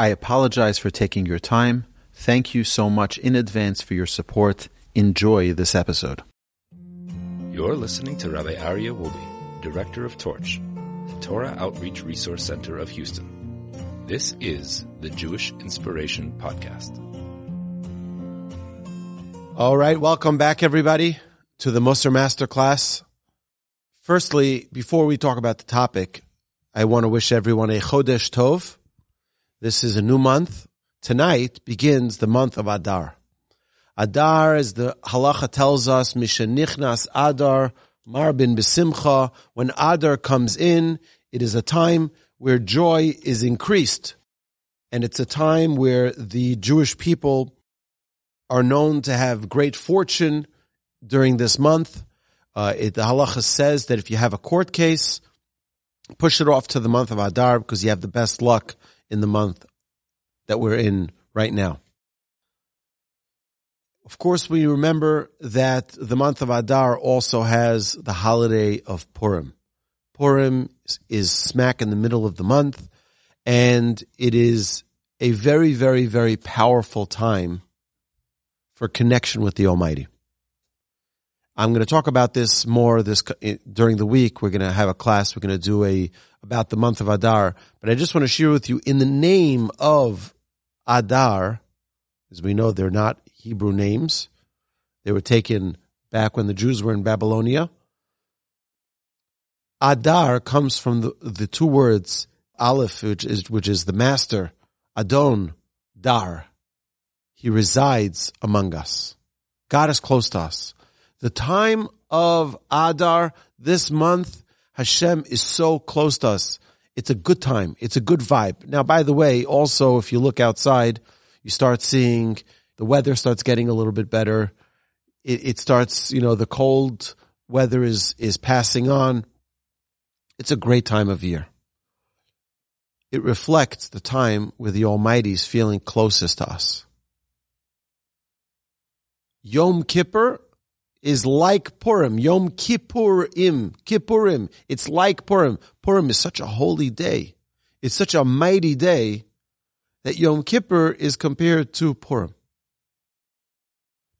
I apologize for taking your time. Thank you so much in advance for your support. Enjoy this episode. You're listening to Rabbi Aryeh Wolbe, Director of Torch, the Torah Outreach Resource Center of Houston. This is the Jewish Inspiration Podcast. All right, welcome back, everybody, to the Musar Masterclass. Firstly, before we talk about the topic, I want to wish everyone a Chodesh Tov. This is a new month. Tonight begins the month of Adar. Adar, as the halacha tells us, Mishenichnas Adar, Marbin Besimcha. When Adar comes in, it is a time where joy is increased. And it's a time where the Jewish people are known to have great fortune during this month. Uh, it, the halacha says that if you have a court case, push it off to the month of Adar because you have the best luck in the month that we're in right now. Of course, we remember that the month of Adar also has the holiday of Purim. Purim is smack in the middle of the month, and it is a very, very, very powerful time for connection with the Almighty. I'm going to talk about this more this during the week. We're going to have a class. We're going to do a about the month of Adar. But I just want to share with you in the name of Adar, as we know they're not Hebrew names. They were taken back when the Jews were in Babylonia. Adar comes from the, the two words Aleph, which is which is the master, Adon, Dar. He resides among us. God is close to us. The time of Adar this month, Hashem is so close to us. It's a good time. It's a good vibe. Now, by the way, also, if you look outside, you start seeing the weather starts getting a little bit better. It, it starts, you know, the cold weather is, is passing on. It's a great time of year. It reflects the time where the Almighty is feeling closest to us. Yom Kippur is like Purim. Yom Kippurim. Kippurim. It's like Purim. Purim is such a holy day. It's such a mighty day that Yom Kippur is compared to Purim.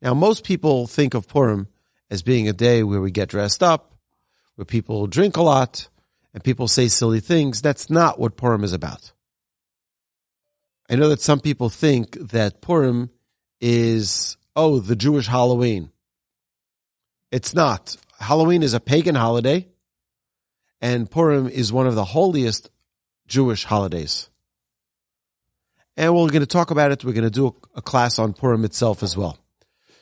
Now, most people think of Purim as being a day where we get dressed up, where people drink a lot, and people say silly things. That's not what Purim is about. I know that some people think that Purim is, oh, the Jewish Halloween. It's not. Halloween is a pagan holiday, and Purim is one of the holiest Jewish holidays. And we're going to talk about it. We're going to do a class on Purim itself as well.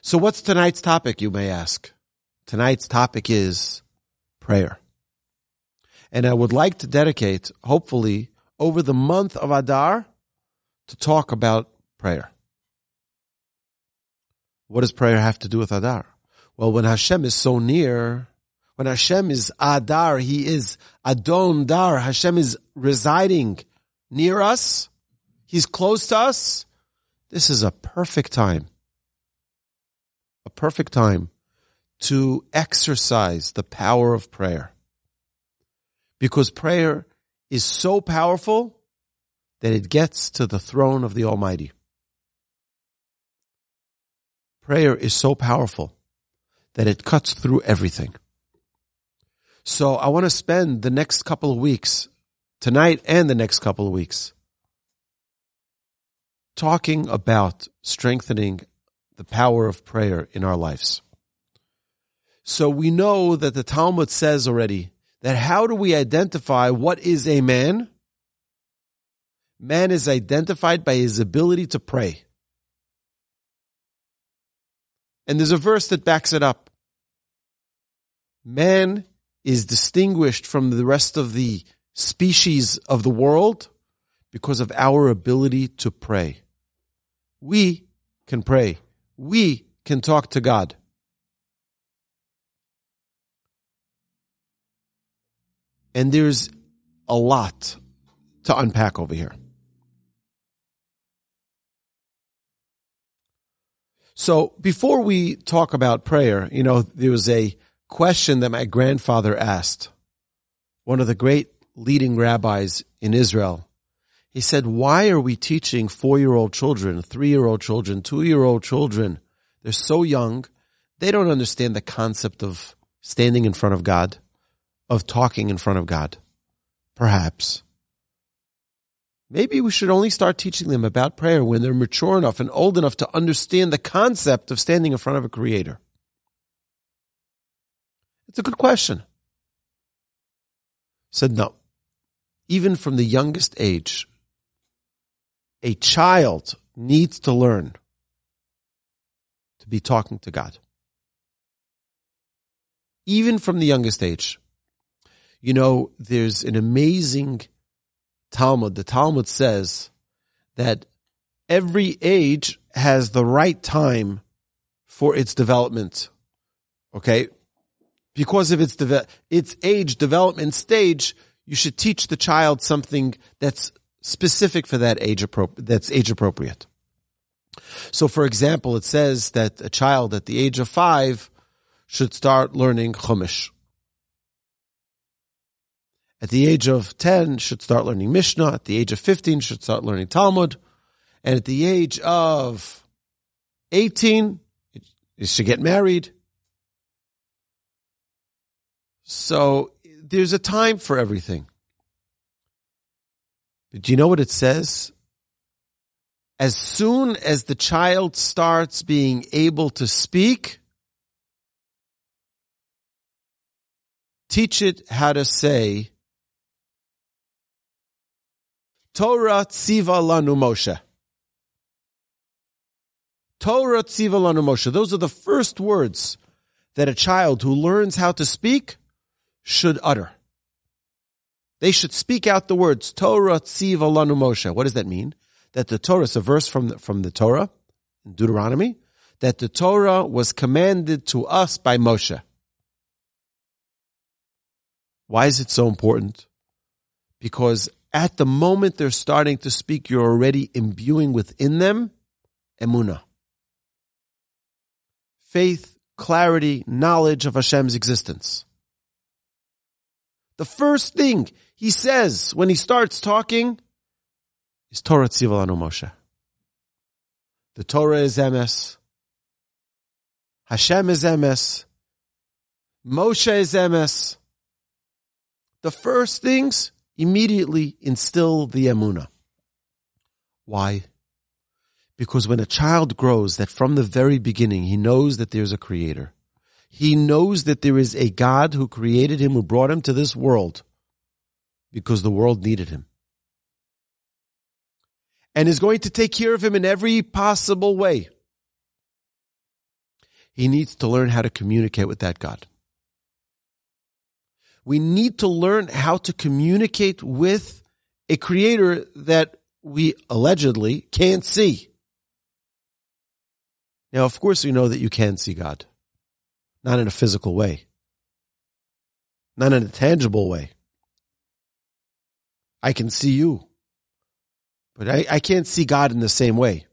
So what's tonight's topic, you may ask? Tonight's topic is prayer. And I would like to dedicate, hopefully, over the month of Adar to talk about prayer. What does prayer have to do with Adar? Well, when Hashem is so near, when Hashem is Adar, He is Adon Dar, Hashem is residing near us, He's close to us, this is a perfect time. A perfect time to exercise the power of prayer. Because prayer is so powerful that it gets to the throne of the Almighty. Prayer is so powerful that it cuts through everything. So I want to spend the next couple of weeks, tonight and the next couple of weeks, talking about strengthening the power of prayer in our lives. So we know that the Talmud says already that how do we identify what is a man? Man is identified by his ability to pray. And there's a verse that backs it up. Man is distinguished from the rest of the species of the world because of our ability to pray. We can pray. We can talk to God. And there's a lot to unpack over here. So before we talk about prayer, you know, there was a question that my grandfather asked, one of the great leading rabbis in Israel. He said, why are we teaching four-year-old children, three-year-old children, two-year-old children? They're so young. They don't understand the concept of standing in front of God, of talking in front of God. Perhaps. Maybe we should only start teaching them about prayer when they're mature enough and old enough to understand the concept of standing in front of a creator. It's a good question. Said no. Even from the youngest age, a child needs to learn to be talking to God. Even from the youngest age. You know, there's an amazing Talmud. The Talmud says that every age has the right time for its development. Okay because of its its age development stage, you should teach the child something that's specific for that age appro- that's age appropriate. So, for example, it says that a child at the age of five should start learning Chumash. At the age of 10, should start learning Mishnah. At the age of 15, should start learning Talmud. And at the age of 18, it should get married. So there's a time for everything. Do you know what it says? As soon as the child starts being able to speak, teach it how to say, Torah tziva lanu Moshe. Torah tziva lanu Moshe. Those are the first words that a child who learns how to speak should utter. They should speak out the words Torah tziva lanu Moshe. What does that mean? That the Torah is a verse from the, from the Torah, in Deuteronomy, that the Torah was commanded to us by Moshe. Why is it so important? Because at the moment they're starting to speak, you're already imbuing within them emuna. Faith, clarity, knowledge of Hashem's existence. The first thing he says when he starts talking is Torah Tziva lanu Moshe. The Torah is emes. Hashem is emes. Moshe is emes. The first things immediately instill the emuna. Why? Because when a child grows, that from the very beginning he knows that there's a creator. He knows that there is a God who created him, who brought him to this world because the world needed him. And is going to take care of him in every possible way. He needs to learn how to communicate with that God. We need to learn how to communicate with a creator that we allegedly can't see. Now, of course, we know that you can see God not in a physical way, not in a tangible way. I can see you, but I, I can't see God in the same way.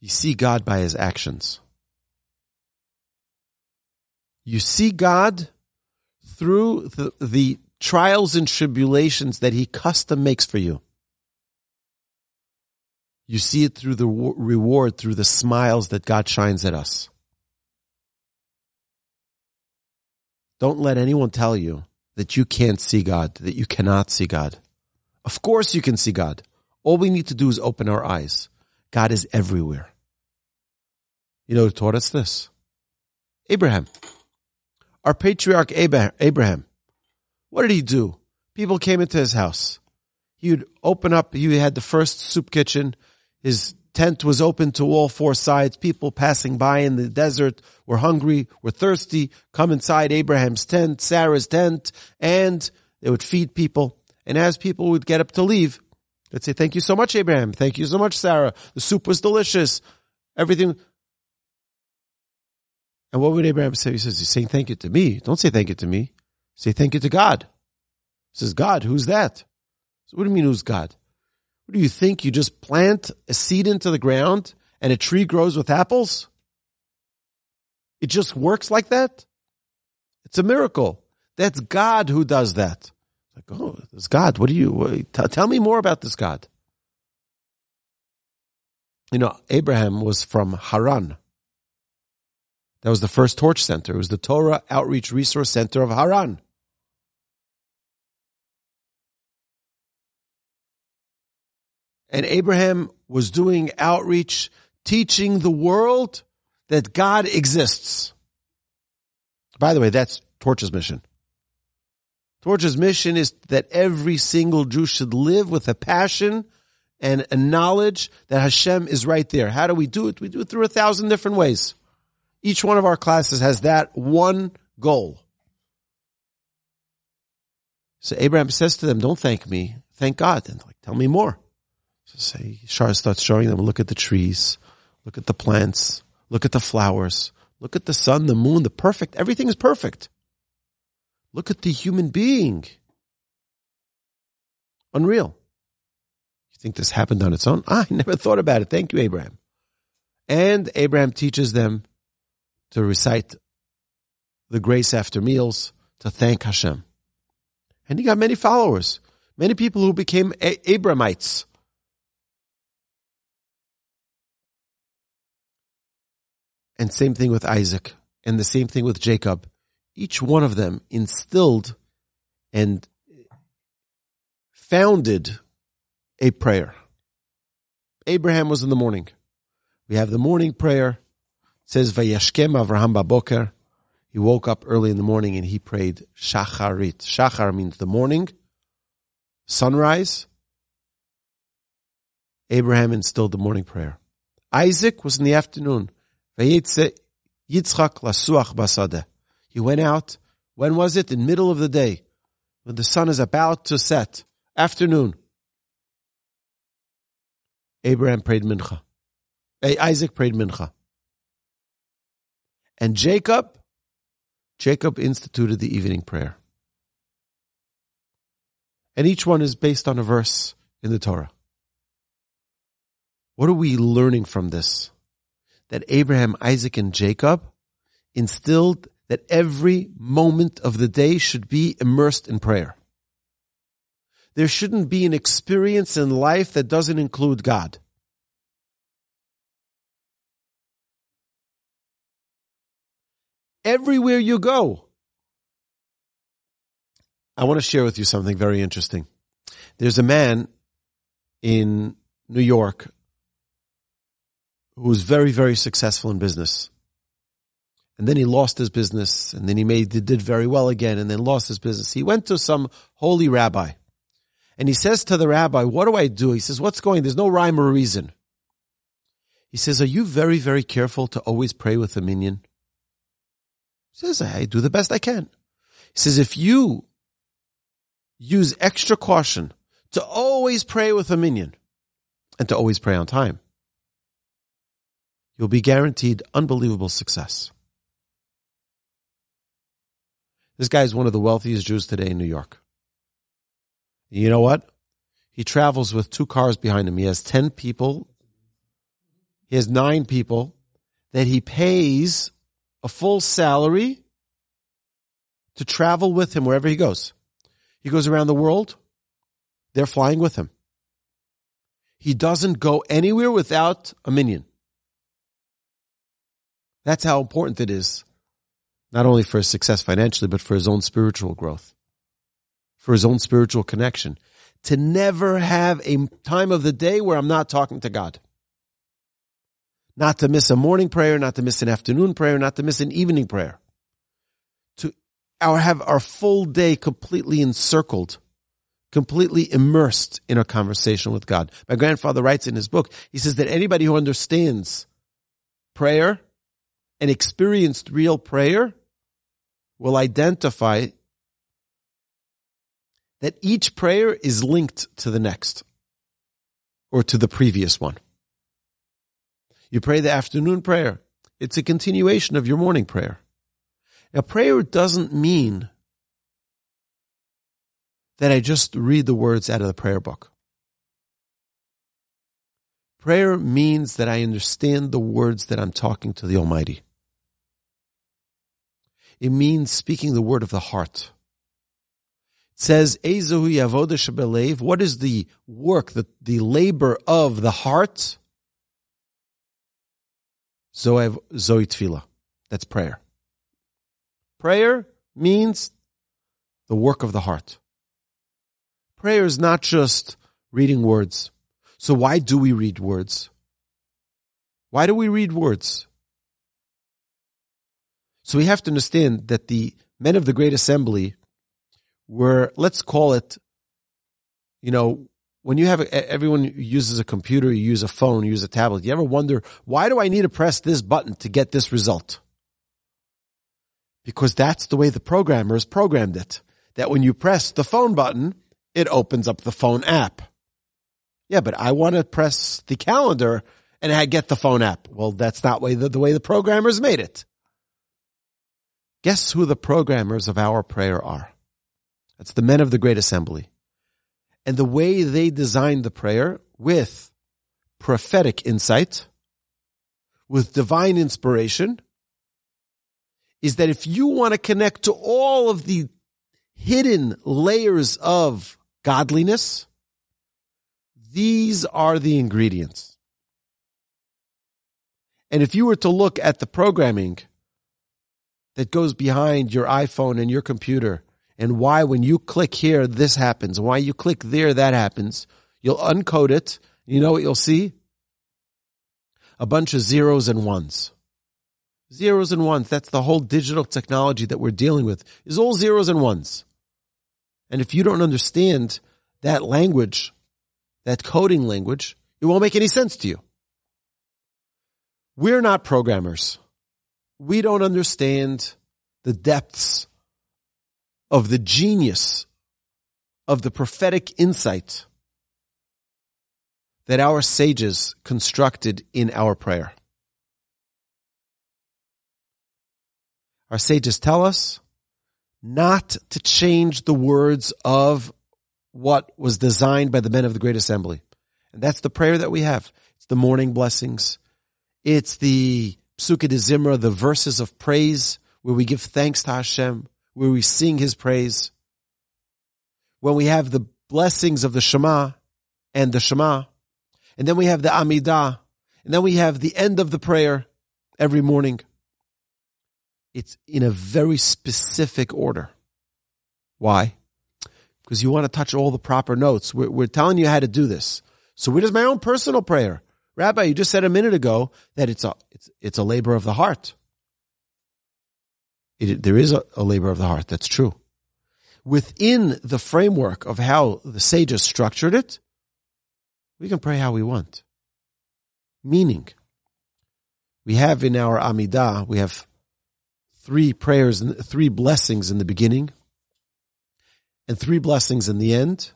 You see God by his actions. You see God through the, the trials and tribulations that he custom makes for you. You see it through the reward, through the smiles that God shines at us. Don't let anyone tell you that you can't see God, that you cannot see God. Of course you can see God. All we need to do is open our eyes. God is everywhere. You know who taught us this? Abraham. Our patriarch Abraham. What did he do? People came into his house. He would open up, he had the first soup kitchen. His tent was open to all four sides. People passing by in the desert were hungry, were thirsty, come inside Abraham's tent, Sarah's tent, and they would feed people. And as people would get up to leave, they'd say, thank you so much, Abraham. Thank you so much, Sarah. The soup was delicious. Everything. And what would Abraham say? He says, you're saying thank you to me. Don't say thank you to me. Say thank you to God. He says, God, who's that? So what do you mean who's God? What do you think? You just plant a seed into the ground and a tree grows with apples? It just works like that? It's a miracle. That's God who does that. Like, oh, this God. What do you, tell me more about this God. You know, Abraham was from Haran. That was the first torch center. It was the Torah Outreach Resource Center of Haran. And Abraham was doing outreach, teaching the world that God exists. By the way, that's Torch's mission. Torch's mission is that every single Jew should live with a passion and a knowledge that Hashem is right there. How do we do it? We do it through a thousand different ways. Each one of our classes has that one goal. So Abraham says to them, don't thank me, thank God. And like, tell me more. Say, Shar starts showing them, look at the trees, look at the plants, look at the flowers, look at the sun, the moon, the perfect, everything is perfect. Look at the human being. Unreal. You think this happened on its own? I never thought about it. Thank you, Abraham. And Abraham teaches them to recite the grace after meals to thank Hashem. And he got many followers, many people who became Abrahamites. And same thing with Isaac, and the same thing with Jacob. Each one of them instilled and founded a prayer. Abraham was in the morning. We have the morning prayer. It says Vayashkem Avraham Baboker. He woke up early in the morning and he prayed Shacharit. Shachar means the morning, sunrise. Abraham instilled the morning prayer. Isaac was in the afternoon. Yitzchak lasuach. He went out. When was it? In middle of the day, when the sun is about to set. Afternoon. Abraham prayed mincha. Isaac prayed mincha. And Jacob, Jacob instituted the evening prayer. And each one is based on a verse in the Torah. What are we learning from this? That Abraham, Isaac, and Jacob instilled that every moment of the day should be immersed in prayer. There shouldn't be an experience in life that doesn't include God. Everywhere you go. I want to share with you something very interesting. There's a man in New York who was very, very successful in business. And then he lost his business and then he made, did very well again and then lost his business. He went to some holy rabbi and he says to the rabbi, what do I do? He says, what's going? There's no rhyme or reason. He says, are you very, very careful to always pray with a minyan? He says, I do the best I can. He says, if you use extra caution to always pray with a minyan and to always pray on time, you'll be guaranteed unbelievable success. This guy is one of the wealthiest Jews today in New York. You know what? He travels with two cars behind him. He has 10 people. He has nine people that he pays a full salary to travel with him wherever he goes. He goes around the world. They're flying with him. He doesn't go anywhere without a minyan. That's how important it is, not only for his success financially, but for his own spiritual growth, for his own spiritual connection. To never have a time of the day where I'm not talking to God. not to miss a morning prayer, not to miss an afternoon prayer, not to miss an evening prayer. To our have our full day completely encircled, completely immersed in a conversation with God. My grandfather writes in his book, he says that anybody who understands prayer and experienced real prayer will identify that each prayer is linked to the next or to the previous one. You pray the afternoon prayer. It's a continuation of your morning prayer. Now, prayer doesn't mean that I just read the words out of the prayer book. Prayer means that I understand the words that I'm talking to the Almighty. It means speaking the word of the heart. It says, What is the work, the, the labor of the heart? Zoev Zoe Tefillah. That's prayer. Prayer means the work of the heart. Prayer is not just reading words. So why do we read words? Why do we read words? So we have to understand that the men of the Great Assembly were, let's call it, you know, when you have everyone uses a computer, you use a phone, you use a tablet. You ever wonder why do I need to press this button to get this result? Because that's the way the programmers programmed it. That when you press the phone button, it opens up the phone app. Yeah, but I want to press the calendar and I get the phone app. Well, that's not way the, the way the programmers made it. Guess who the programmers of our prayer are? That's the men of the Great Assembly and the way they designed the prayer with prophetic insight, with divine inspiration, is that if you want to connect to all of the hidden layers of godliness, these are the ingredients. And if you were to look at the programming that goes behind your iPhone and your computer, and why when you click here, this happens. Why you click there, that happens. You'll uncode it. You know what you'll see? A bunch of zeros and ones. Zeros and ones. That's the whole digital technology that we're dealing with is all zeros and ones. And if you don't understand that language, that coding language, it won't make any sense to you. We're not programmers. We don't understand the depths of the genius of the prophetic insight that our sages constructed in our prayer. Our sages tell us not to change the words of what was designed by the men of the great assembly. And that's the prayer that we have. It's the morning blessings. It's the Psukei de Zimra, the verses of praise where we give thanks to Hashem where we sing his praise. When we have the blessings of the Shema and the Shema, and then we have the Amidah, and then we have the end of the prayer every morning. It's in a very specific order. Why? Because you want to touch all the proper notes. We're, we're telling you how to do this. So where does my own personal prayer? Rabbi, you just said a minute ago that it's a, it's, it's a labor of the heart. It, there is a, a labor of the heart. That's true. Within the framework of how the sages structured it, we can pray how we want. Meaning, we have in our Amidah, we have three prayers, three blessings in the beginning, and three blessings in the end,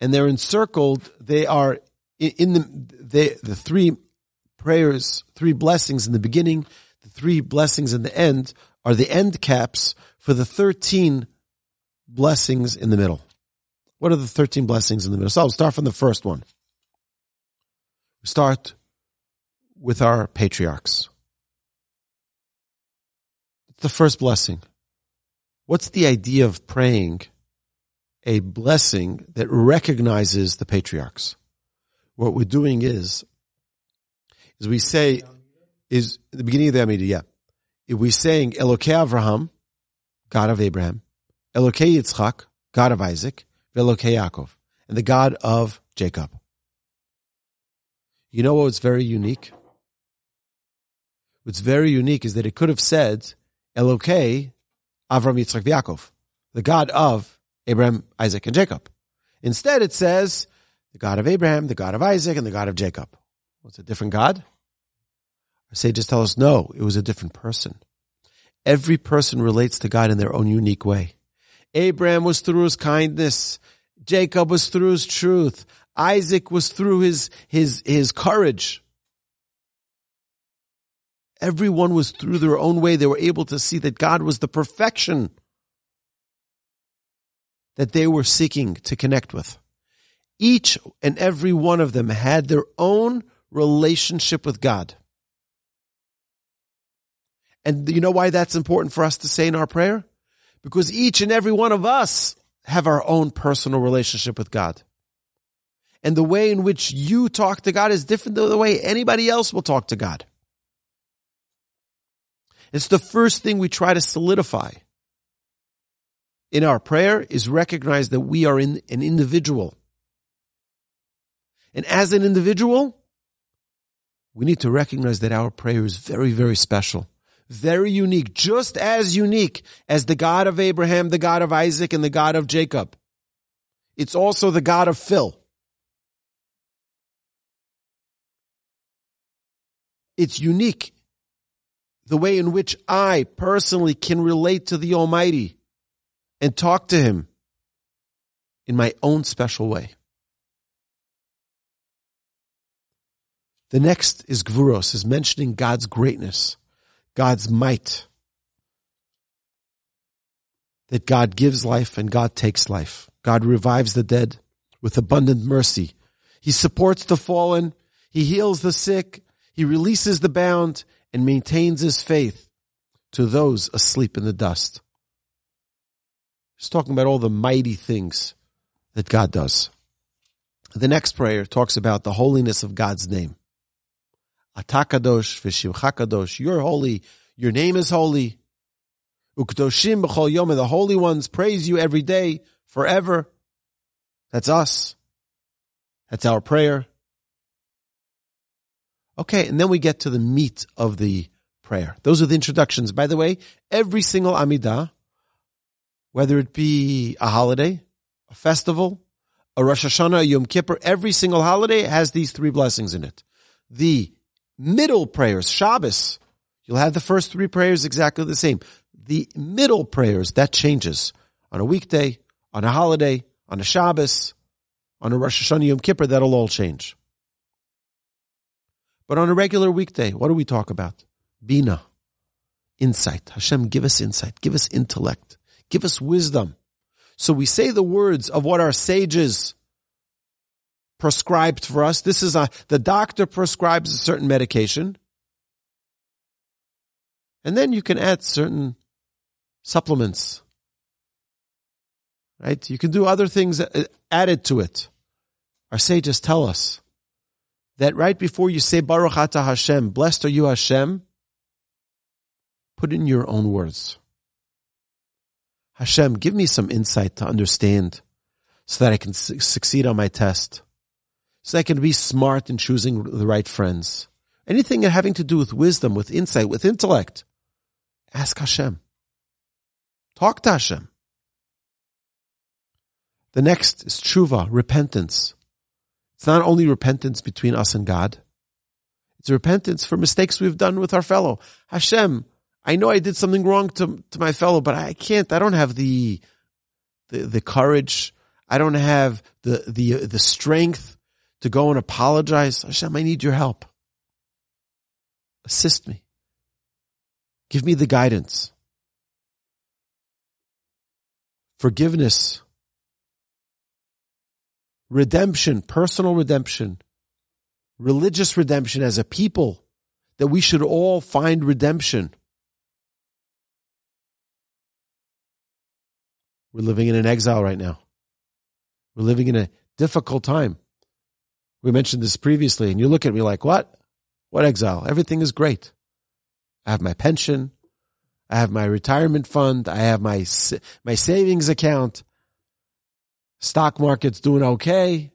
and they're encircled. They are in the they, the three prayers, three blessings in the beginning, the three blessings in the end are the end caps for the 13 blessings in the middle. What are the 13 blessings in the middle? So I'll start from the first one. We start with our patriarchs. It's the first blessing. What's the idea of praying a blessing that recognizes the patriarchs? What we're doing is, is we say, is the beginning of the Amidah, yeah we're saying Elokei Avraham, God of Abraham, Elokei Yitzchak, God of Isaac, Elokei Yaakov, and the God of Jacob. You know what's very unique? what's very unique is that it could have said Elokei Avram Yitzchak Yaakov, the God of Abraham, Isaac, and Jacob. Instead, it says the God of Abraham, the God of Isaac, and the God of Jacob. Was it a different God? Our sages tell us no, it was a different person. Every person relates to God in their own unique way. Abraham was through his kindness. Jacob was through his truth. Isaac was through his, his, his courage. Everyone was through their own way. They were able to see that God was the perfection that they were seeking to connect with. Each and every one of them had their own relationship with God. And you know why that's important for us to say in our prayer? Because each and every one of us have our own personal relationship with God. And the way in which you talk to God is different than the way anybody else will talk to God. It's the first thing we try to solidify in our prayer is recognize that we are in an individual. And as an individual, we need to recognize that our prayer is very, very special, very unique, just as unique as the God of Abraham, the God of Isaac, and the God of Jacob. It's also the God of Phil. It's unique the way in which I personally can relate to the Almighty and talk to Him in my own special way. The next is Gvuros, is mentioning God's greatness, God's might. That God gives life and God takes life. God revives the dead with abundant mercy. He supports the fallen. He heals the sick. He releases the bound and maintains his faith to those asleep in the dust. He's talking about all the mighty things that God does. The next prayer talks about the holiness of God's name. Atakadosh v'shimchakadosh. You're holy. Your name is holy. Ukdoshim b'chol yom. The holy ones praise you every day, forever. That's us. That's our prayer. Okay, and then we get to the meat of the prayer. Those are the introductions. By the way, every single Amidah, whether it be a holiday, a festival, a Rosh Hashanah, a Yom Kippur, every single holiday has these three blessings in it. The middle prayers, Shabbos, you'll have the first three prayers exactly the same. The middle prayers, that changes. On a weekday, on a holiday, on a Shabbos, on a Rosh Hashanah Yom Kippur, that'll all change. But on a regular weekday, what do we talk about? Bina. Insight. Hashem, give us insight. Give us intellect. Give us wisdom. So we say the words of what our sages prescribed for us. This is a, the doctor prescribes a certain medication. And then you can add certain supplements. Right? You can do other things uh, added to it. Our sages tell us that right before you say Baruch Ata Hashem, blessed are you Hashem, put in your own words. Hashem, give me some insight to understand so that I can su- succeed on my test. So I can be smart in choosing the right friends. Anything having to do with wisdom, with insight, with intellect, ask Hashem. Talk to Hashem. The next is tshuva, repentance. It's not only repentance between us and God. It's repentance for mistakes we've done with our fellow. Hashem, I know I did something wrong to, to my fellow, but I can't, I don't have the, the, the courage. I don't have the, the, the strength to go and apologize. Hashem, I need your help. Assist me. Give me the guidance. Forgiveness redemption, personal redemption, religious redemption as a people, that we should all find redemption. We're living in an exile right now. We're living in a difficult time. We mentioned this previously, and you look at me like, what? What exile? Everything is great. I have my pension. I have my retirement fund. I have my, my savings account. Stock market's doing okay.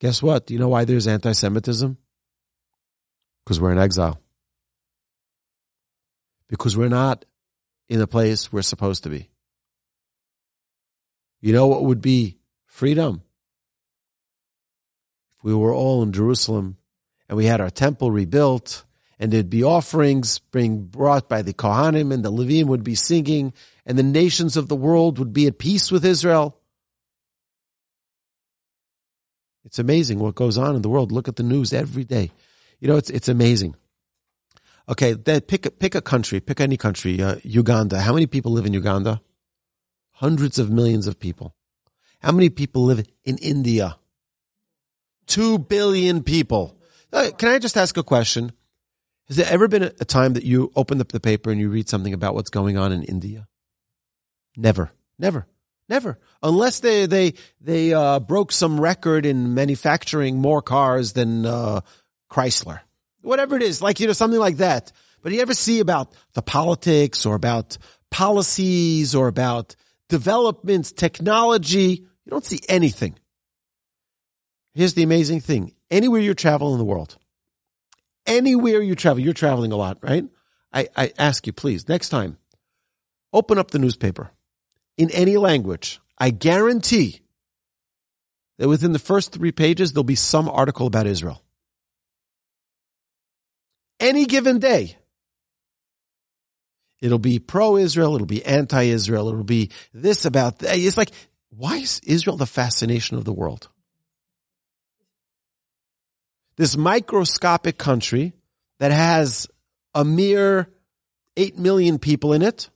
Guess what? Do you know why there's anti Semitism? Because we're in exile. Because we're not in the place we're supposed to be. You know what would be freedom? If we were all in Jerusalem and we had our temple rebuilt and there'd be offerings being brought by the Kohanim and the Levim would be singing and the nations of the world would be at peace with Israel. It's amazing what goes on in the world. Look at the news every day. You know, it's, it's amazing. Okay, then pick a, pick a country, pick any country, uh, Uganda. How many people live in Uganda? Hundreds of millions of people. How many people live in India? Two billion people. Uh, can I just ask a question? Has there ever been a time that you open up the paper and you read something about what's going on in India? Never, never, never. Unless they they they uh, broke some record in manufacturing more cars than uh, Chrysler, whatever it is, like you know something like that. But you ever see about the politics or about policies or about developments, technology? You don't see anything. Here's the amazing thing: anywhere you travel in the world, anywhere you travel, you're traveling a lot, right? I, I ask you, please, next time, open up the newspaper in any language. I guarantee that within the first three pages, there'll be some article about Israel. Any given day. It'll be pro-Israel. It'll be anti-Israel. It'll be this about that. It's like, why is Israel the fascination of the world? this microscopic country that has a mere 8 million people in it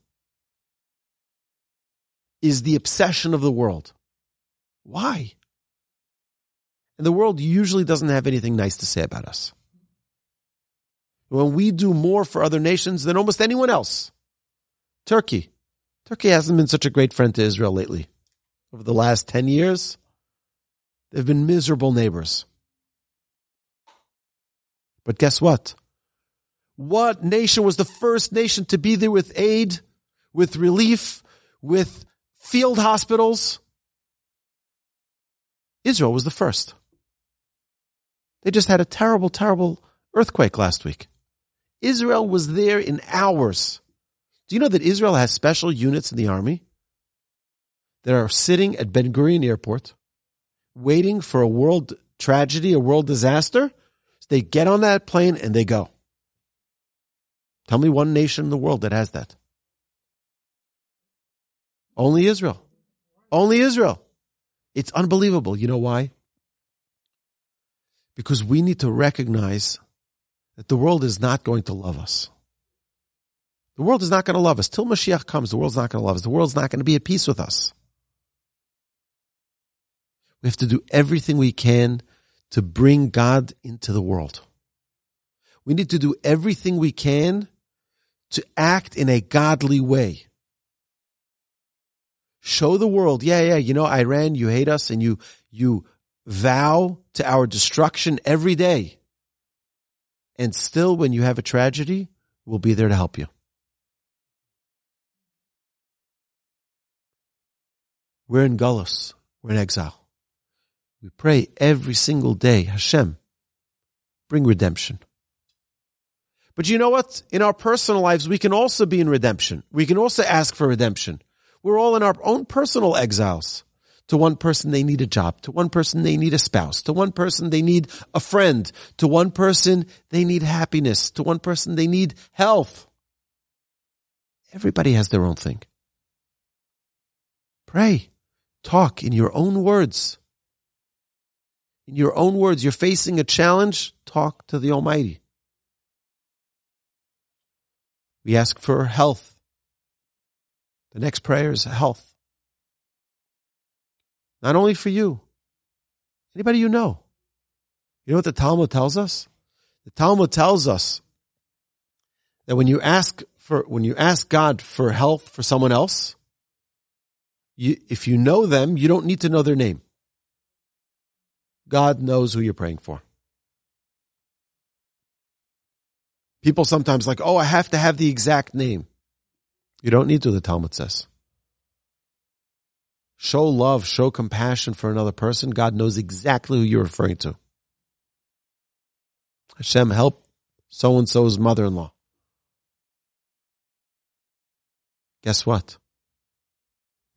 is the obsession of the world. Why? And the world usually doesn't have anything nice to say about us. When we do more for other nations than almost anyone else. Turkey. Turkey hasn't been such a great friend to Israel lately. Over the last 10 years, they've been miserable neighbors. But guess what? What nation was the first nation to be there with aid, with relief, with field hospitals? Israel was the first. They just had a terrible, terrible earthquake last week. Israel was there in hours. Do you know that Israel has special units in the army that are sitting at Ben Gurion Airport waiting for a world tragedy, a world disaster, they get on that plane and they go. Tell me one nation in the world that has that. Only Israel. Only Israel. It's unbelievable. You know why? Because we need to recognize that the world is not going to love us. The world is not going to love us. Till Mashiach comes, the world's not going to love us. The world's not going to be at peace with us. We have to do everything we can to bring God into the world. We need to do everything we can to act in a godly way. Show the world, yeah, yeah, you know, Iran, you hate us and you, you vow to our destruction every day. And still, when you have a tragedy, we'll be there to help you. We're in Gullus. We're in exile. We pray every single day, Hashem, bring redemption. But you know what? In our personal lives, we can also be in redemption. We can also ask for redemption. We're all in our own personal exiles. To one person, they need a job. To one person, they need a spouse. To one person, they need a friend. To one person, they need happiness. To one person, they need health. Everybody has their own thing. Pray. Talk in your own words in your own words, you're facing a challenge, talk to the Almighty. We ask for health. The next prayer is health. Not only for you, anybody you know. You know what the Talmud tells us? The Talmud tells us that when you ask for, when you ask God for health for someone else, you, if you know them, you don't need to know their name. God knows who you're praying for. People sometimes like, oh, I have to have the exact name. You don't need to, the Talmud says. Show love, show compassion for another person. God knows exactly who you're referring to. Hashem, help so and so's mother in law. Guess what?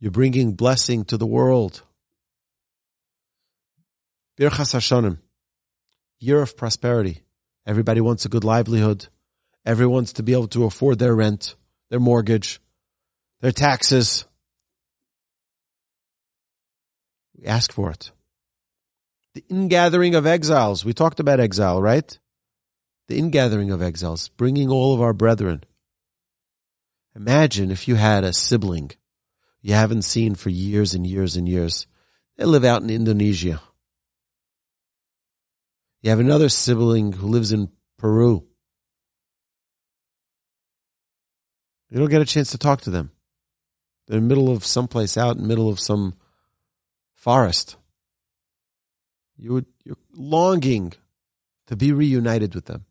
You're bringing blessing to the world. Birchas Hashanim, year of prosperity. Everybody wants a good livelihood. Everyone wants to be able to afford their rent, their mortgage, their taxes. We ask for it. The ingathering of exiles. We talked about exile, right? The ingathering of exiles, bringing all of our brethren. Imagine if you had a sibling you haven't seen for years and years and years. They live out in Indonesia. You have another sibling who lives in Peru. You don't get a chance to talk to them. They're in the middle of someplace out in the middle of some forest. You would, you're longing to be reunited with them.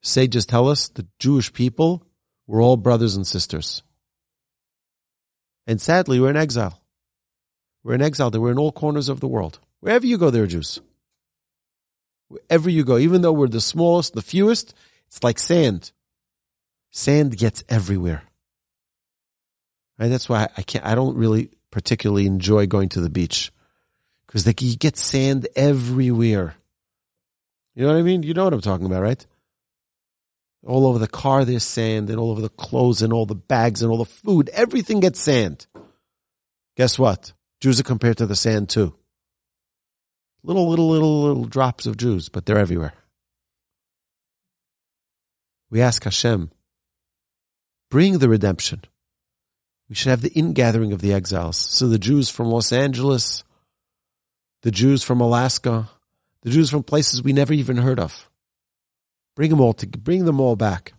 Sages tell us the Jewish people were all brothers and sisters. And sadly, we're in exile. We're in exile. We're in all corners of the world. Wherever you go, there are Jews. Wherever you go, even though we're the smallest, the fewest, it's like sand. Sand gets everywhere. Right? That's why I can't, I don't really particularly enjoy going to the beach because you get sand everywhere. You know what I mean? You know what I'm talking about, right? All over the car, there's sand, and all over the clothes, and all the bags, and all the food. Everything gets sand. Guess what? Jews are compared to the sand too. Little, little, little, little drops of Jews, but they're everywhere. We ask Hashem, bring the redemption. We should have the ingathering of the exiles. So the Jews from Los Angeles, the Jews from Alaska, the Jews from places we never even heard of. Bring them all to bring them all back.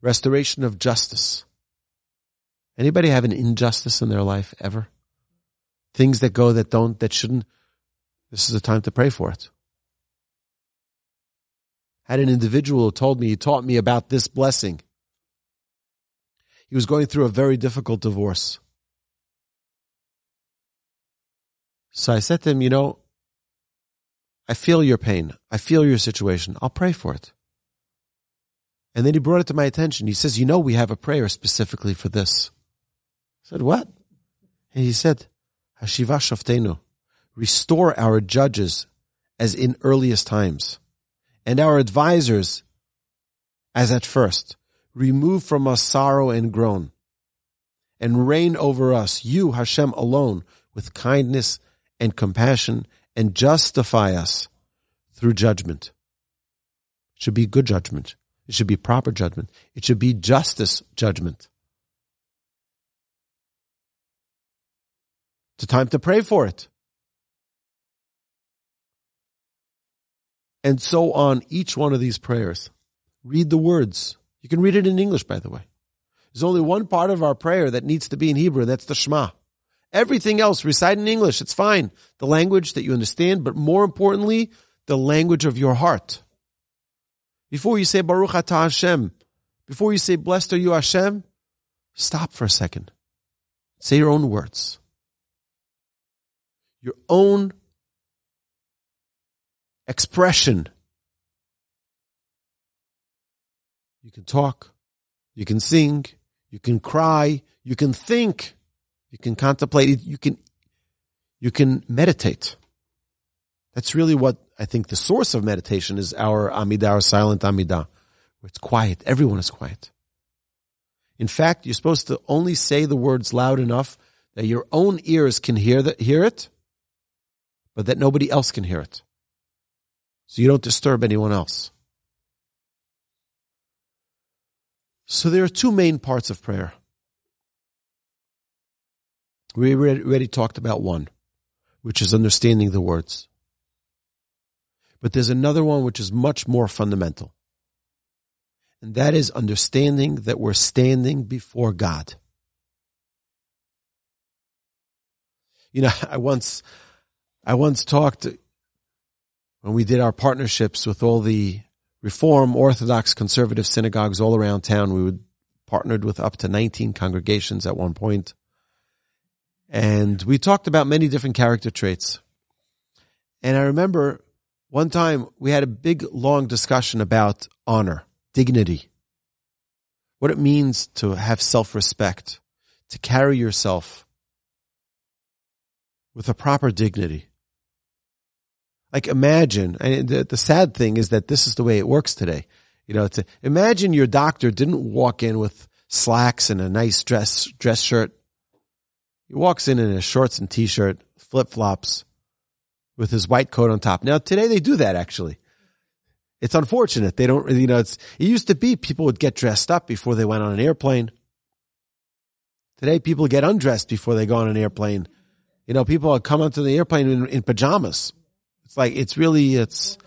Restoration of justice. Anybody have an injustice in their life ever? Things that go that don't that shouldn't. This is a time to pray for it. Had an individual who told me he taught me about this blessing. He was going through a very difficult divorce. So I said to him, you know, I feel your pain. I feel your situation. I'll pray for it. And then he brought it to my attention. He says, you know, we have a prayer specifically for this. I said, what? And he said, Hashiva Shoftenu, restore our judges as in earliest times and our advisors as at first. Remove from us sorrow and groan and reign over us, you, Hashem alone, with kindness and compassion and justify us through judgment. It should be good judgment. It should be proper judgment. It should be justice judgment. It's a time to pray for it. And so on each one of these prayers. Read the words. You can read it in English, by the way. There's only one part of our prayer that needs to be in Hebrew, and that's the Shema. Everything else, recite in English. It's fine. The language that you understand, but more importantly, the language of your heart. Before you say Baruch Atah Hashem, before you say Blessed are you Hashem, stop for a second. Say your own words. Your own expression. You can talk, you can sing, you can cry, you can think. You can contemplate it. You can, you can meditate. That's really what I think the source of meditation is our Amidah, our silent Amidah, where it's quiet. Everyone is quiet. In fact, you're supposed to only say the words loud enough that your own ears can hear, the, hear it, but that nobody else can hear it. So you don't disturb anyone else. So there are two main parts of prayer. We already talked about one, which is understanding the words. But there's another one which is much more fundamental. And that is understanding that we're standing before God. You know, I once, I once talked when we did our partnerships with all the Reform, Orthodox, conservative synagogues all around town. We would partnered with up to 19 congregations at one point. And we talked about many different character traits. And I remember One time we had a big, long discussion about honor, dignity, what it means to have self-respect, to carry yourself with a proper dignity. Like imagine, and the, the sad thing is that this is the way it works today. You know, to imagine your doctor didn't walk in with slacks and a nice dress, dress shirt. He walks in in his shorts and t-shirt, flip flops, with his white coat on top. Now today they do that actually. It's unfortunate. They don't, you know, it's, it used to be people would get dressed up before they went on an airplane. Today people get undressed before they go on an airplane. You know, people are come onto the airplane in, in pajamas. It's like, it's really, it's,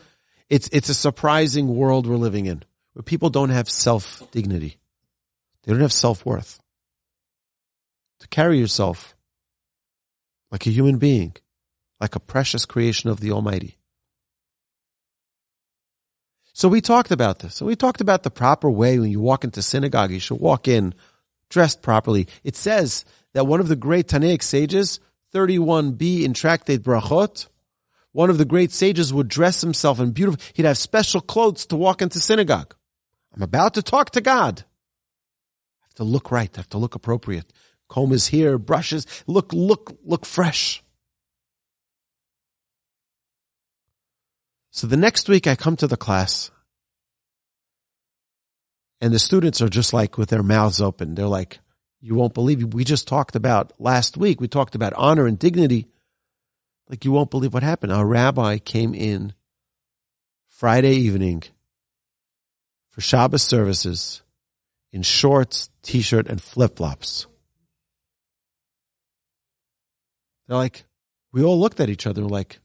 it's, it's a surprising world we're living in where people don't have self dignity. They don't have self worth. To carry yourself like a human being, like a precious creation of the Almighty. So we talked about this. So we talked about the proper way when you walk into synagogue, you should walk in dressed properly. It says that one of the great Tanaic sages, 31b in Tractate Brachot, one of the great sages would dress himself in beautiful, he'd have special clothes to walk into synagogue. I'm about to talk to God. I have to look right. I have to look appropriate. Comb hair, brushes, look, look, look fresh. So the next week I come to the class and the students are just like with their mouths open. They're like, you won't believe. We just talked about last week. We talked about honor and dignity. Like you won't believe what happened. Our rabbi came in Friday evening for Shabbos services in shorts, t-shirt, and flip-flops. They're like, we all looked at each other like,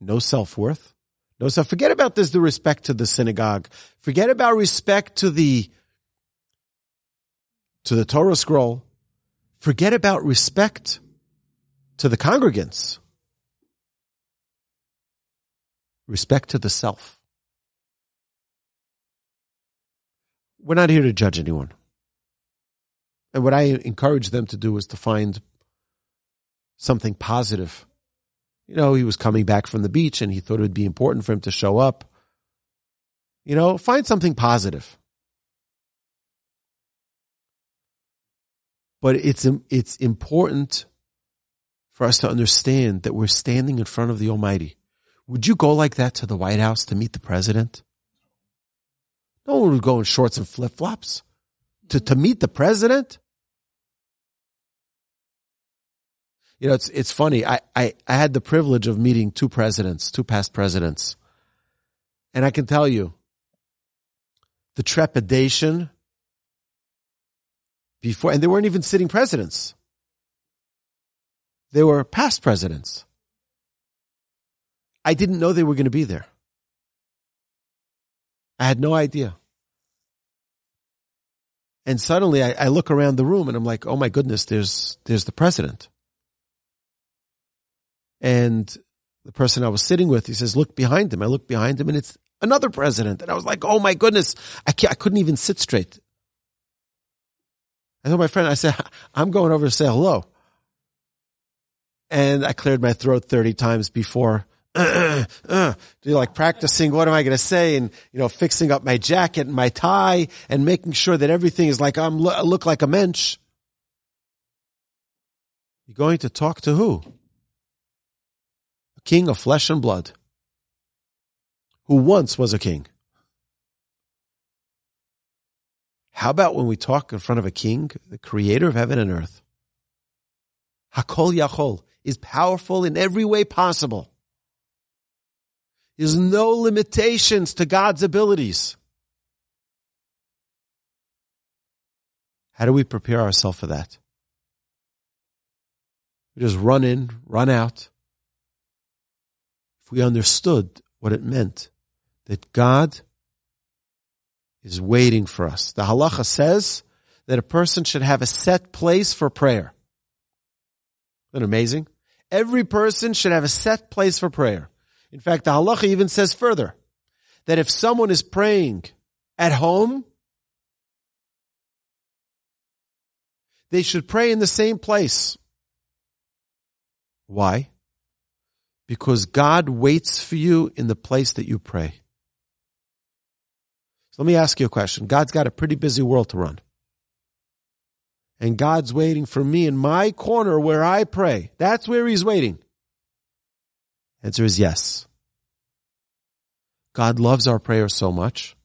no self-worth. No, so forget about this, the respect to the synagogue. Forget about respect to the, to the Torah scroll. Forget about respect to the congregants. Respect to the self. We're not here to judge anyone. And what I encourage them to do is to find something positive you know, he was coming back from the beach and he thought it would be important for him to show up. You know, find something positive. But it's, it's important for us to understand that we're standing in front of the Almighty. Would you go like that to the White House to meet the president? No one would go in shorts and flip flops to, to meet the president. You know, it's it's funny. I, I, I had the privilege of meeting two presidents, two past presidents. And I can tell you, the trepidation before, and they weren't even sitting presidents. They were past presidents. I didn't know they were going to be there. I had no idea. And suddenly I, I, look around the room and I'm like, oh my goodness, there's, there's the president. And the person I was sitting with, he says, look behind him. I look behind him and it's another president. And I was like, oh my goodness, I, I couldn't even sit straight. I told my friend, I said, I'm going over to say hello. And I cleared my throat 30 times before, uh, uh, like practicing what am I going to say and, you know, fixing up my jacket and my tie and making sure that everything is like I'm, look like a mensch. You're going to talk to who? King of flesh and blood, who once was a king. How about when we talk in front of a king, the creator of heaven and earth? Hakol Yachol is powerful in every way possible. There's no limitations to God's abilities. How do we prepare ourselves for that? We just run in, run out, if we understood what it meant that God is waiting for us. The halacha says that a person should have a set place for prayer. Isn't that amazing? Every person should have a set place for prayer. In fact, the halacha even says further that if someone is praying at home, they should pray in the same place. Why? Because God waits for you in the place that you pray. So let me ask you a question. God's got a pretty busy world to run. And God's waiting for me in my corner where I pray. That's where He's waiting. Answer is yes. God loves our prayer so much.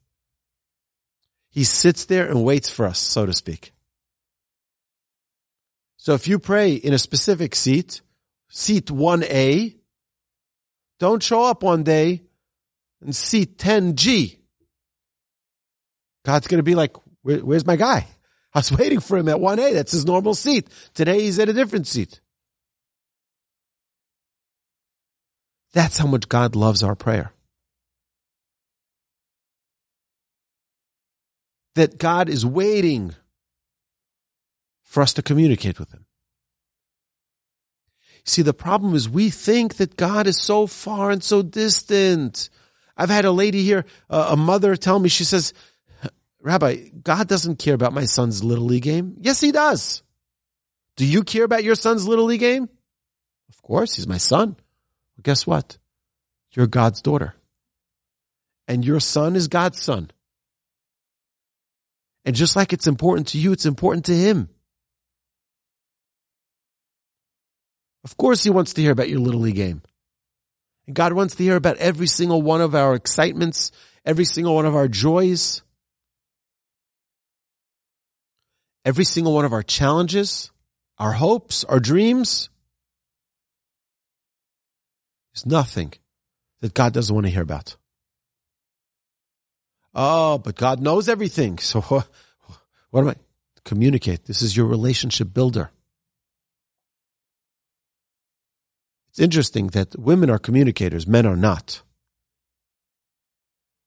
He sits there and waits for us, so to speak. So if you pray in a specific seat, seat 1A, don't show up one day and seat 10G. God's going to be like, Where, where's my guy? I was waiting for him at 1A. That's his normal seat. Today he's at a different seat. That's how much God loves our prayer. That God is waiting for us to communicate with him. See, the problem is we think that God is so far and so distant. I've had a lady here, uh, a mother tell me, she says, Rabbi, God doesn't care about my son's little league game. Yes, he does. Do you care about your son's little league game? Of course, he's my son. Well, guess what? You're God's daughter. And your son is God's son. And just like it's important to you, it's important to him. Of course, he wants to hear about your little league game. And God wants to hear about every single one of our excitements, every single one of our joys, every single one of our challenges, our hopes, our dreams. There's nothing that God doesn't want to hear about. Oh, but God knows everything. So what am I? Communicate. This is your relationship builder. It's interesting that women are communicators, men are not.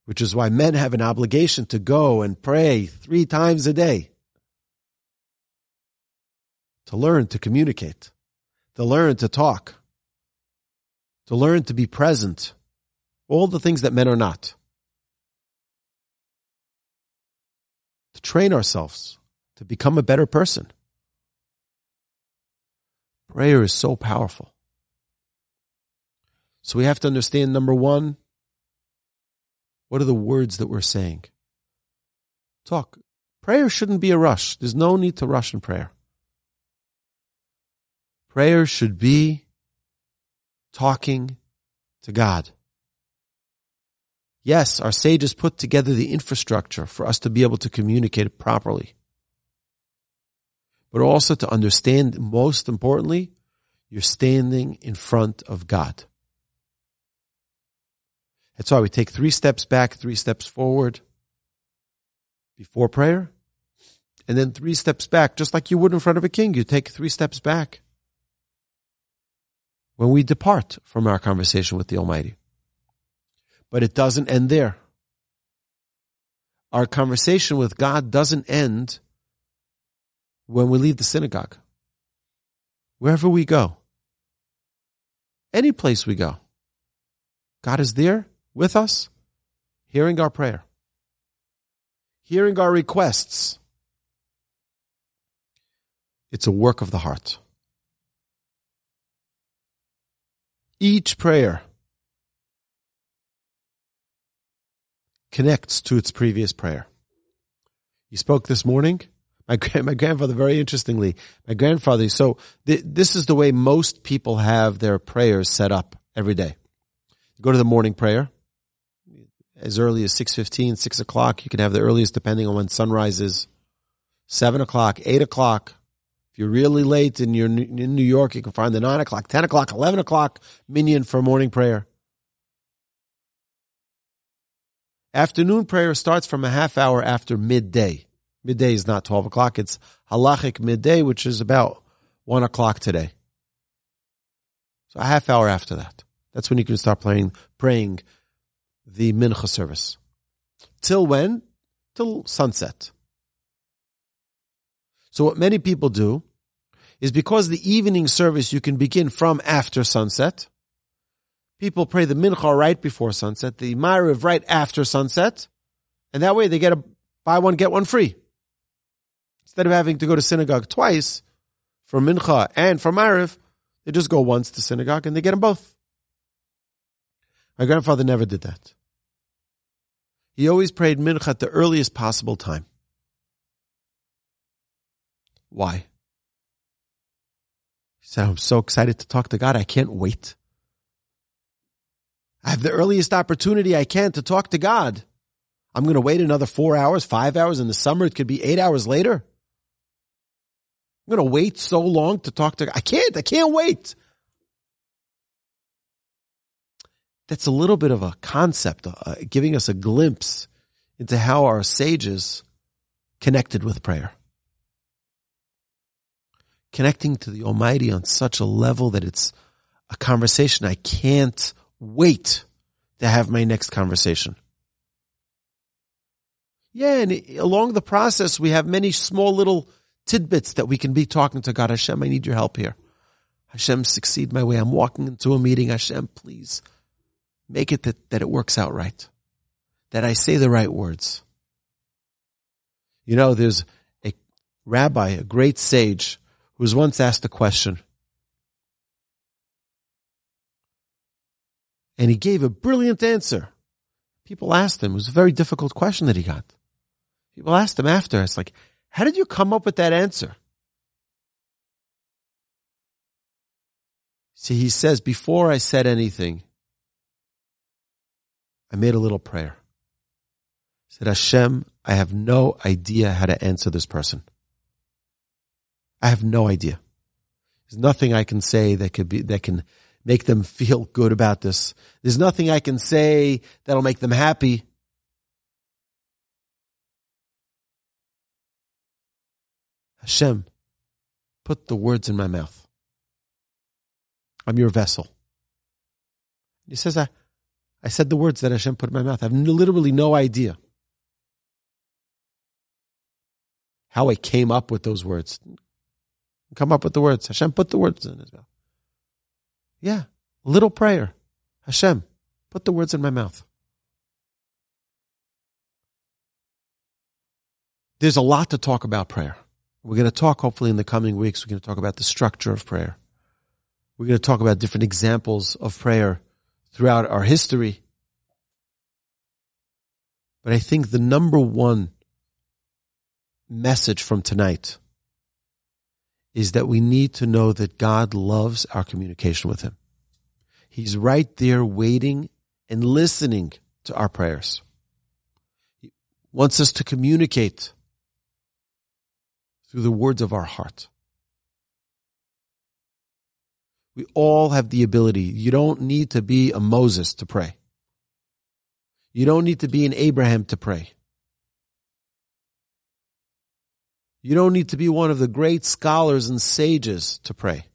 Which is why men have an obligation to go and pray three times a day. To learn to communicate. To learn to talk. To learn to be present. All the things that men are not. To train ourselves to become a better person. Prayer is so powerful. So we have to understand number one, what are the words that we're saying? Talk. Prayer shouldn't be a rush. There's no need to rush in prayer. Prayer should be talking to God. Yes, our sages put together the infrastructure for us to be able to communicate properly. But also to understand, most importantly, you're standing in front of God. That's why we take three steps back, three steps forward before prayer, and then three steps back, just like you would in front of a king. You take three steps back when we depart from our conversation with the Almighty. But it doesn't end there. Our conversation with God doesn't end when we leave the synagogue. Wherever we go, any place we go, God is there with us, hearing our prayer, hearing our requests. It's a work of the heart. Each prayer connects to its previous prayer. You spoke this morning. My, my grandfather, very interestingly, my grandfather, so th- this is the way most people have their prayers set up every day. You go to the morning prayer as early as 6.15, 6 o'clock. You can have the earliest depending on when sunrise is. 7 o'clock, 8 o'clock. If you're really late and you're in New York, you can find the 9 o'clock, 10 o'clock, 11 o'clock minyan for morning prayer. Afternoon prayer starts from a half hour after midday. Midday is not 12 o'clock. It's halachic midday, which is about 1 o'clock today. So a half hour after that. That's when you can start playing, praying the mincha service. Till when? Till sunset. So what many people do is because the evening service you can begin from after sunset. People pray the mincha right before sunset, the ma'ariv right after sunset, and that way they get a buy one get one free. Instead of having to go to synagogue twice for mincha and for ma'ariv, they just go once to synagogue and they get them both. My grandfather never did that. He always prayed mincha at the earliest possible time. Why? He said, I'm so excited to talk to God. I can't wait. I have the earliest opportunity I can to talk to God. I'm going to wait another four hours, five hours. In the summer, it could be eight hours later. I'm going to wait so long to talk to God. I can't. I can't wait. That's a little bit of a concept, uh, giving us a glimpse into how our sages connected with prayer. Connecting to the Almighty on such a level that it's a conversation I can't wait to have my next conversation. Yeah, and along the process, we have many small little tidbits that we can be talking to God. Hashem, I need your help here. Hashem, succeed my way. I'm walking into a meeting. Hashem, please make it that, that it works out right. That I say the right words. You know, there's a rabbi, a great sage, who was once asked a question. And he gave a brilliant answer. People asked him, it was a very difficult question that he got. People asked him after, it's like, how did you come up with that answer? See, he says, before I said anything, I made a little prayer. I said, Hashem, I have no idea how to answer this person. I have no idea. There's nothing I can say that could be, that can make them feel good about this. There's nothing I can say that'll make them happy. Hashem, put the words in my mouth. I'm your vessel. He says, I, I said the words that Hashem put in my mouth. I have literally no idea how I came up with those words. Come up with the words. Hashem put the words in his mouth. Yeah, little prayer. Hashem, put the words in my mouth. There's a lot to talk about prayer. We're going to talk, hopefully, in the coming weeks, we're going to talk about the structure of prayer. We're going to talk about different examples of prayer throughout our history. But I think the number one message from tonight is that we need to know that God loves our communication with Him. He's right there waiting and listening to our prayers. He wants us to communicate through the words of our heart. We all have the ability. You don't need to be a Moses to pray. You don't need to be an Abraham to pray. You don't need to be one of the great scholars and sages to pray.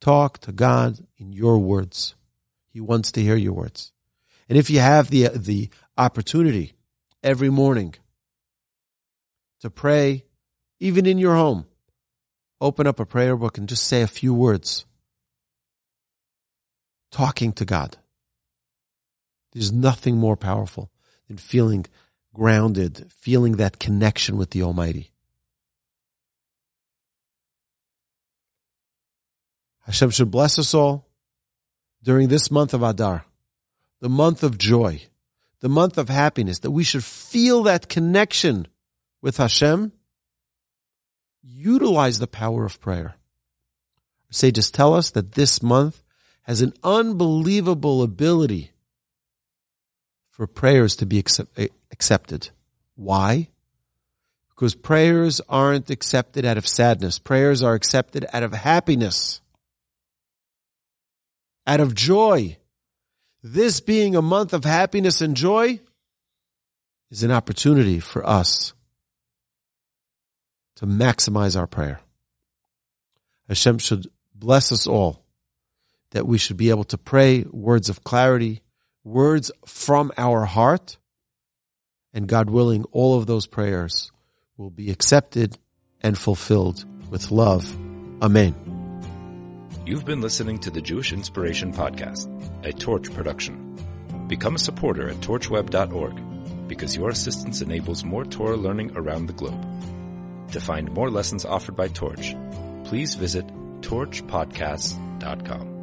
Talk to God in your words. He wants to hear your words. And if you have the, the opportunity every morning to pray, even in your home. Open up a prayer book and just say a few words. Talking to God. There's nothing more powerful than feeling grounded, feeling that connection with the Almighty. Hashem should bless us all during this month of Adar, the month of joy, the month of happiness, that we should feel that connection with Hashem, utilize the power of prayer. Sages tell us that this month has an unbelievable ability for prayers to be accept- eh, accepted. Why? Because prayers aren't accepted out of sadness. Prayers are accepted out of happiness, out of joy. This being a month of happiness and joy is an opportunity for us to maximize our prayer. Hashem should bless us all that we should be able to pray words of clarity, words from our heart, and God willing, all of those prayers will be accepted and fulfilled with love. Amen. You've been listening to the Jewish Inspiration Podcast, a Torch production. Become a supporter at torchweb.org because your assistance enables more Torah learning around the globe. To find more lessons offered by Torch, please visit torchpodcasts.com.